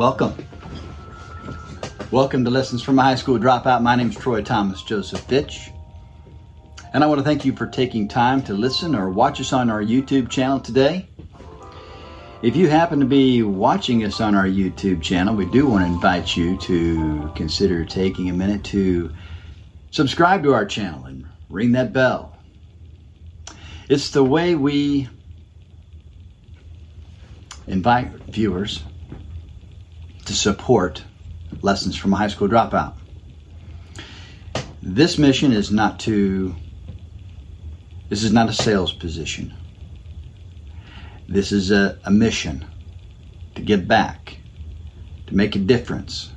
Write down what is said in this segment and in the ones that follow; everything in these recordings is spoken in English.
Welcome. Welcome to Lessons from a High School Dropout. My name is Troy Thomas Joseph Fitch. And I want to thank you for taking time to listen or watch us on our YouTube channel today. If you happen to be watching us on our YouTube channel, we do want to invite you to consider taking a minute to subscribe to our channel and ring that bell. It's the way we invite viewers to support Lessons from a High School Dropout. This mission is not to, this is not a sales position. This is a, a mission to give back, to make a difference,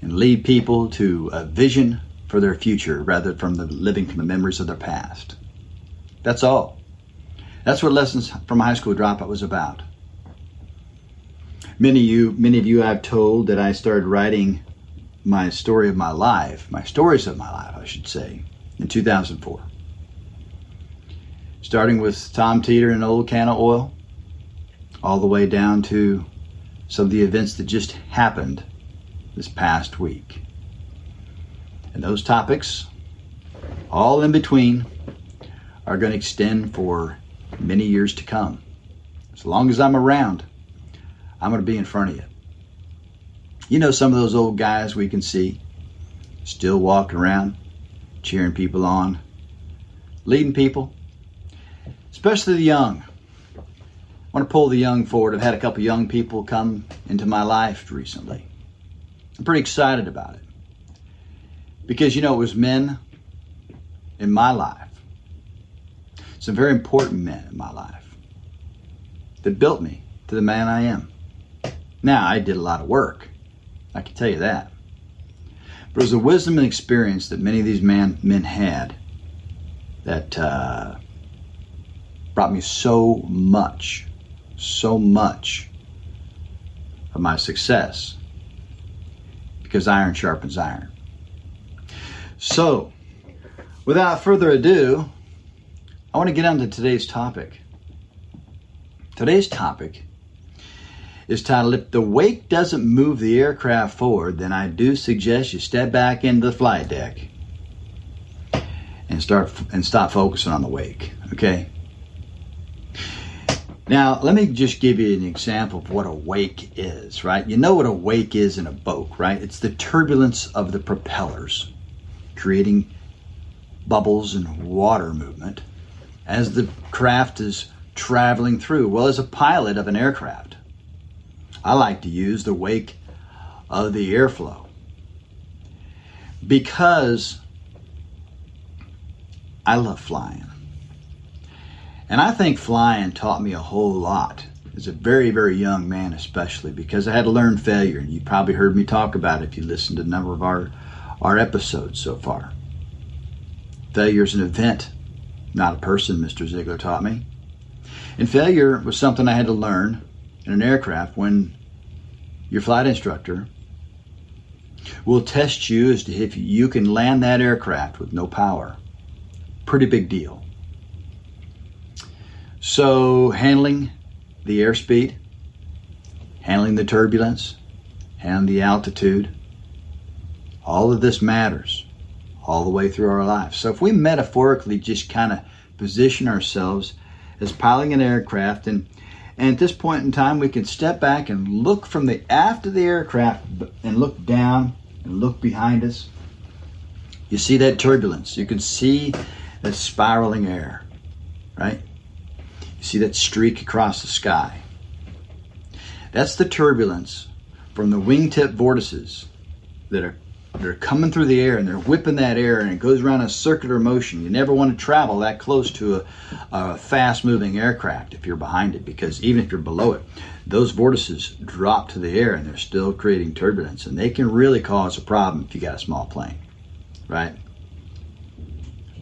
and lead people to a vision for their future rather from the living from the memories of their past. That's all. That's what Lessons from a High School Dropout was about. Many of you, many of you, I've told that I started writing my story of my life, my stories of my life, I should say, in 2004. Starting with Tom Teeter and Old Can of Oil, all the way down to some of the events that just happened this past week. And those topics, all in between, are going to extend for many years to come. As long as I'm around, I'm going to be in front of you. You know, some of those old guys we can see still walking around, cheering people on, leading people, especially the young. I want to pull the young forward. I've had a couple young people come into my life recently. I'm pretty excited about it. Because, you know, it was men in my life, some very important men in my life, that built me to the man I am. Now, I did a lot of work. I can tell you that. But it was the wisdom and experience that many of these man, men had that uh, brought me so much, so much of my success. Because iron sharpens iron. So, without further ado, I want to get on to today's topic. Today's topic is titled If the wake doesn't move the aircraft forward, then I do suggest you step back into the flight deck and start and stop focusing on the wake. Okay? Now, let me just give you an example of what a wake is, right? You know what a wake is in a boat, right? It's the turbulence of the propellers, creating bubbles and water movement as the craft is traveling through. Well, as a pilot of an aircraft, I like to use the wake of the airflow because I love flying. And I think flying taught me a whole lot as a very, very young man, especially because I had to learn failure. And you probably heard me talk about it if you listened to a number of our, our episodes so far. Failure is an event, not a person, Mr. Ziegler taught me. And failure was something I had to learn in an aircraft when your flight instructor will test you as to if you can land that aircraft with no power. Pretty big deal. So, handling the airspeed, handling the turbulence, and the altitude, all of this matters all the way through our lives. So, if we metaphorically just kind of position ourselves as piloting an aircraft and and at this point in time, we can step back and look from the aft of the aircraft and look down and look behind us. You see that turbulence. You can see that spiraling air, right? You see that streak across the sky. That's the turbulence from the wingtip vortices that are they're coming through the air and they're whipping that air and it goes around a circular motion. You never want to travel that close to a, a fast moving aircraft if you're behind it because even if you're below it, those vortices drop to the air and they're still creating turbulence and they can really cause a problem if you got a small plane, right?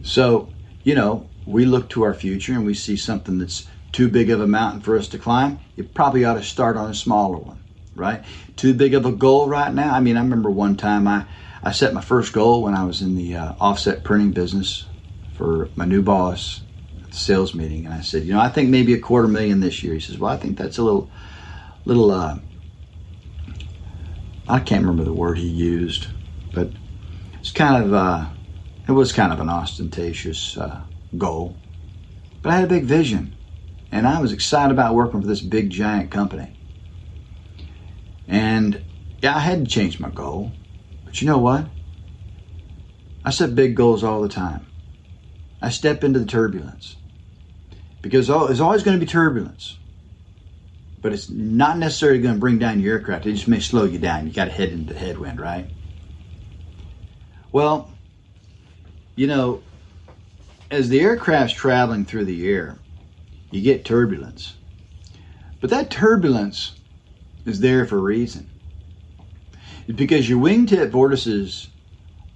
So, you know, we look to our future and we see something that's too big of a mountain for us to climb. You probably ought to start on a smaller one, right? Too big of a goal right now. I mean, I remember one time I I set my first goal when I was in the uh, offset printing business for my new boss at the sales meeting, and I said, you know, I think maybe a quarter million this year. He says, well, I think that's a little, little, uh, I can't remember the word he used, but it's kind of uh, it was kind of an ostentatious uh, goal. But I had a big vision, and I was excited about working for this big giant company. And yeah, I had to change my goal, but you know what? I set big goals all the time. I step into the turbulence because there's always going to be turbulence but it's not necessarily going to bring down your aircraft. It just may slow you down. You got to head into the headwind, right? Well, you know, as the aircraft's traveling through the air, you get turbulence. But that turbulence is there for a reason. Because your wingtip vortices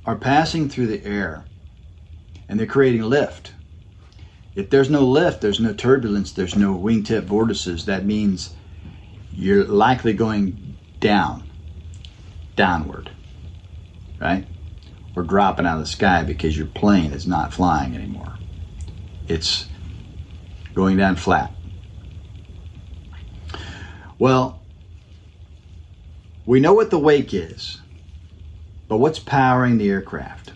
are passing through the air and they're creating lift. If there's no lift, there's no turbulence, there's no wingtip vortices. That means you're likely going down, downward, right? Or dropping out of the sky because your plane is not flying anymore. It's going down flat. Well, we know what the wake is, but what's powering the aircraft?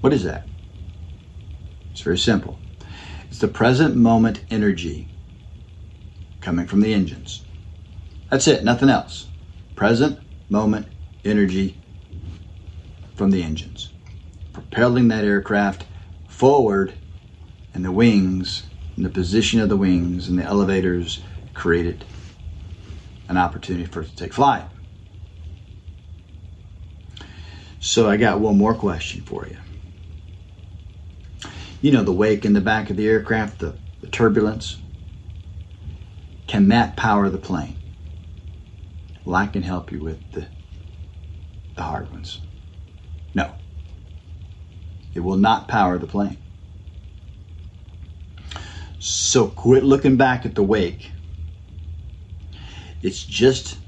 What is that? It's very simple. It's the present moment energy coming from the engines. That's it, nothing else. Present moment energy from the engines, propelling that aircraft forward, and the wings, and the position of the wings and the elevators created an opportunity for it to take flight. So I got one more question for you you know, the wake in the back of the aircraft, the, the turbulence. Can that power the plane? Well, I can help you with the, the hard ones. No. It will not power the plane. So quit looking back at the wake. It's just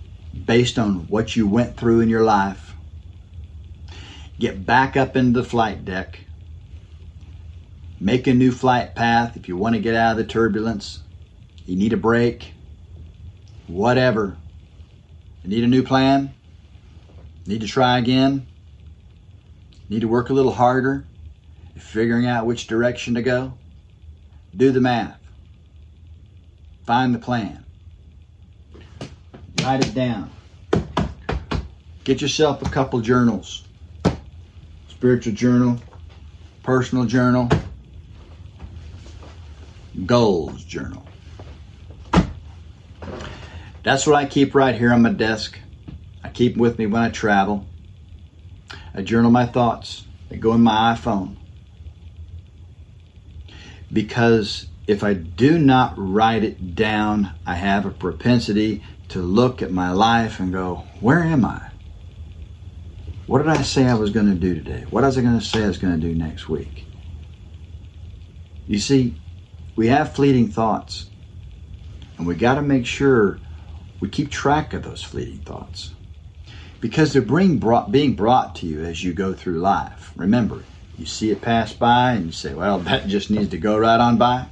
based on what you went through in your life. Get back up into the flight deck make a new flight path if you want to get out of the turbulence. You need a break, whatever. You need a new plan. Need to try again. Need to work a little harder figuring out which direction to go. Do the math. Find the plan. Write it down. Get yourself a couple journals spiritual journal, personal journal, goals journal. That's what I keep right here on my desk. I keep with me when I travel. I journal my thoughts. They go in my iPhone. Because if I do not write it down, I have a propensity to look at my life and go, where am I? What did I say I was going to do today? What was I going to say I was going to do next week? You see, we have fleeting thoughts. And we got to make sure we keep track of those fleeting thoughts because they're brought, being brought to you as you go through life. Remember, you see it pass by and you say, well, that just needs to go right on by.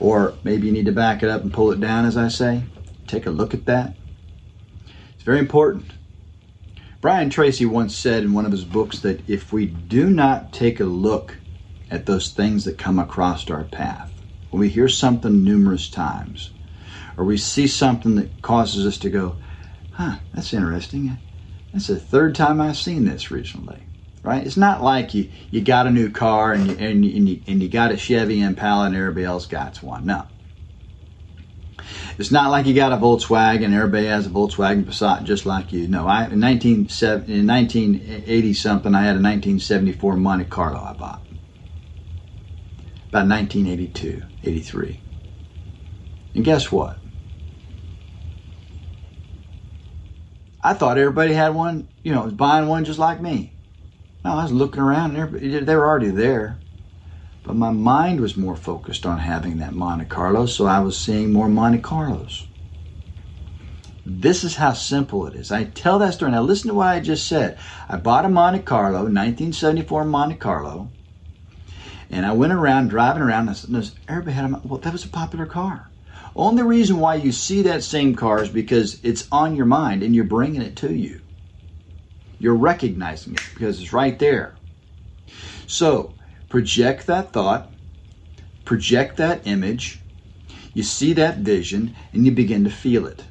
Or maybe you need to back it up and pull it down, as I say. Take a look at that. It's very important. Brian Tracy once said in one of his books that if we do not take a look at those things that come across our path. When we hear something numerous times, or we see something that causes us to go, huh, that's interesting. That's the third time I've seen this recently, right? It's not like you, you got a new car and you, and, you, and, you, and you got a Chevy Impala and everybody else got one. No. It's not like you got a Volkswagen, everybody has a Volkswagen Passat just like you. No, I in 19, in 1980 something, I had a 1974 Monte Carlo I bought about 1982, 83. And guess what? I thought everybody had one, you know, was buying one just like me. No, I was looking around and they were already there. But my mind was more focused on having that Monte Carlo, so I was seeing more Monte Carlos. This is how simple it is. I tell that story. Now listen to what I just said. I bought a Monte Carlo, 1974 Monte Carlo, and I went around driving around, and everybody had a, well, that was a popular car. Only reason why you see that same car is because it's on your mind and you're bringing it to you. You're recognizing it because it's right there. So project that thought, project that image, you see that vision, and you begin to feel it.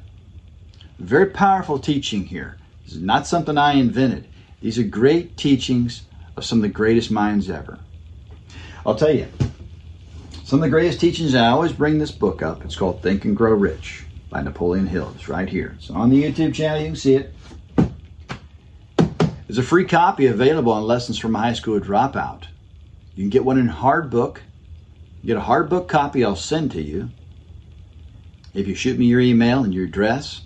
Very powerful teaching here. This is not something I invented. These are great teachings of some of the greatest minds ever. I'll tell you, some of the greatest teachings, I always bring this book up. It's called Think and Grow Rich by Napoleon Hill. It's right here. It's on the YouTube channel. You can see it. There's a free copy available on Lessons from a High School Dropout. You can get one in hard book. Get a hard book copy I'll send to you. If you shoot me your email and your address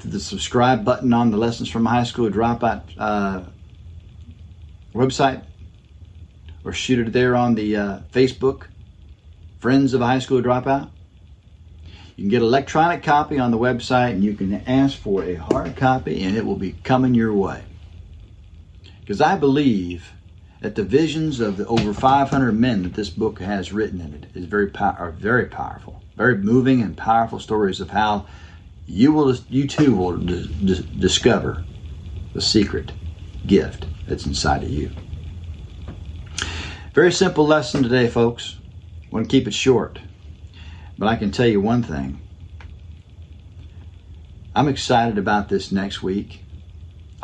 to the subscribe button on the Lessons from High School Dropout uh, website, or shoot it there on the uh, Facebook, Friends of a High School Dropout. You can get an electronic copy on the website and you can ask for a hard copy and it will be coming your way. Because I believe that the visions of the over 500 men that this book has written in it is very are very powerful, very moving and powerful stories of how you will you too will discover the secret gift that's inside of you. Very simple lesson today, folks. Want to keep it short, but I can tell you one thing. I'm excited about this next week.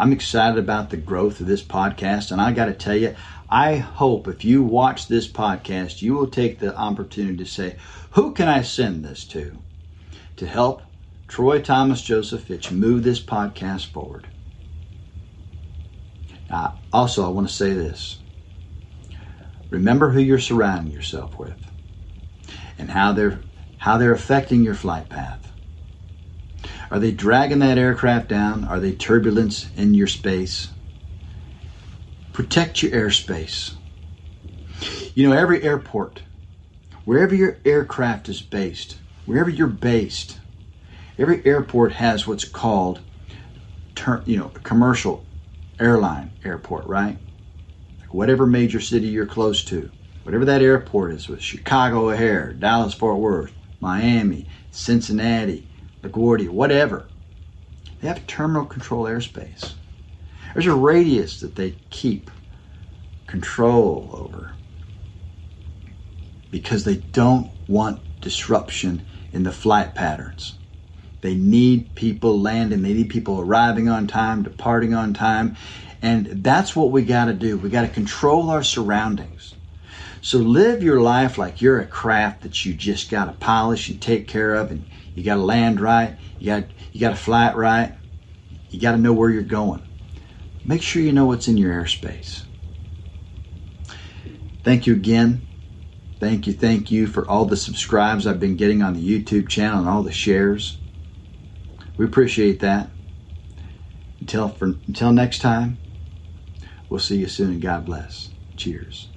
I'm excited about the growth of this podcast. And I got to tell you, I hope if you watch this podcast, you will take the opportunity to say, who can I send this to to help Troy Thomas Joseph Fitch move this podcast forward? Now, also, I want to say this. Remember who you're surrounding yourself with and how they're how they're affecting your flight path. Are they dragging that aircraft down? Are they turbulence in your space? Protect your airspace. You know, every airport, wherever your aircraft is based, wherever you're based, every airport has what's called, ter- you know, a commercial airline airport, right? Like whatever major city you're close to, whatever that airport is, with Chicago O'Hare, Dallas Fort Worth, Miami, Cincinnati, LaGuardia, whatever. They have terminal control airspace. There's a radius that they keep control over because they don't want disruption in the flight patterns. They need people landing, they need people arriving on time, departing on time, and that's what we got to do. We got to control our surroundings. So live your life like you're a craft that you just got to polish and take care of and you got to land right. You got you got to fly it right. You got to know where you're going. Make sure you know what's in your airspace. Thank you again. Thank you, thank you for all the subscribes I've been getting on the YouTube channel and all the shares. We appreciate that. Until for, until next time, we'll see you soon and God bless. Cheers.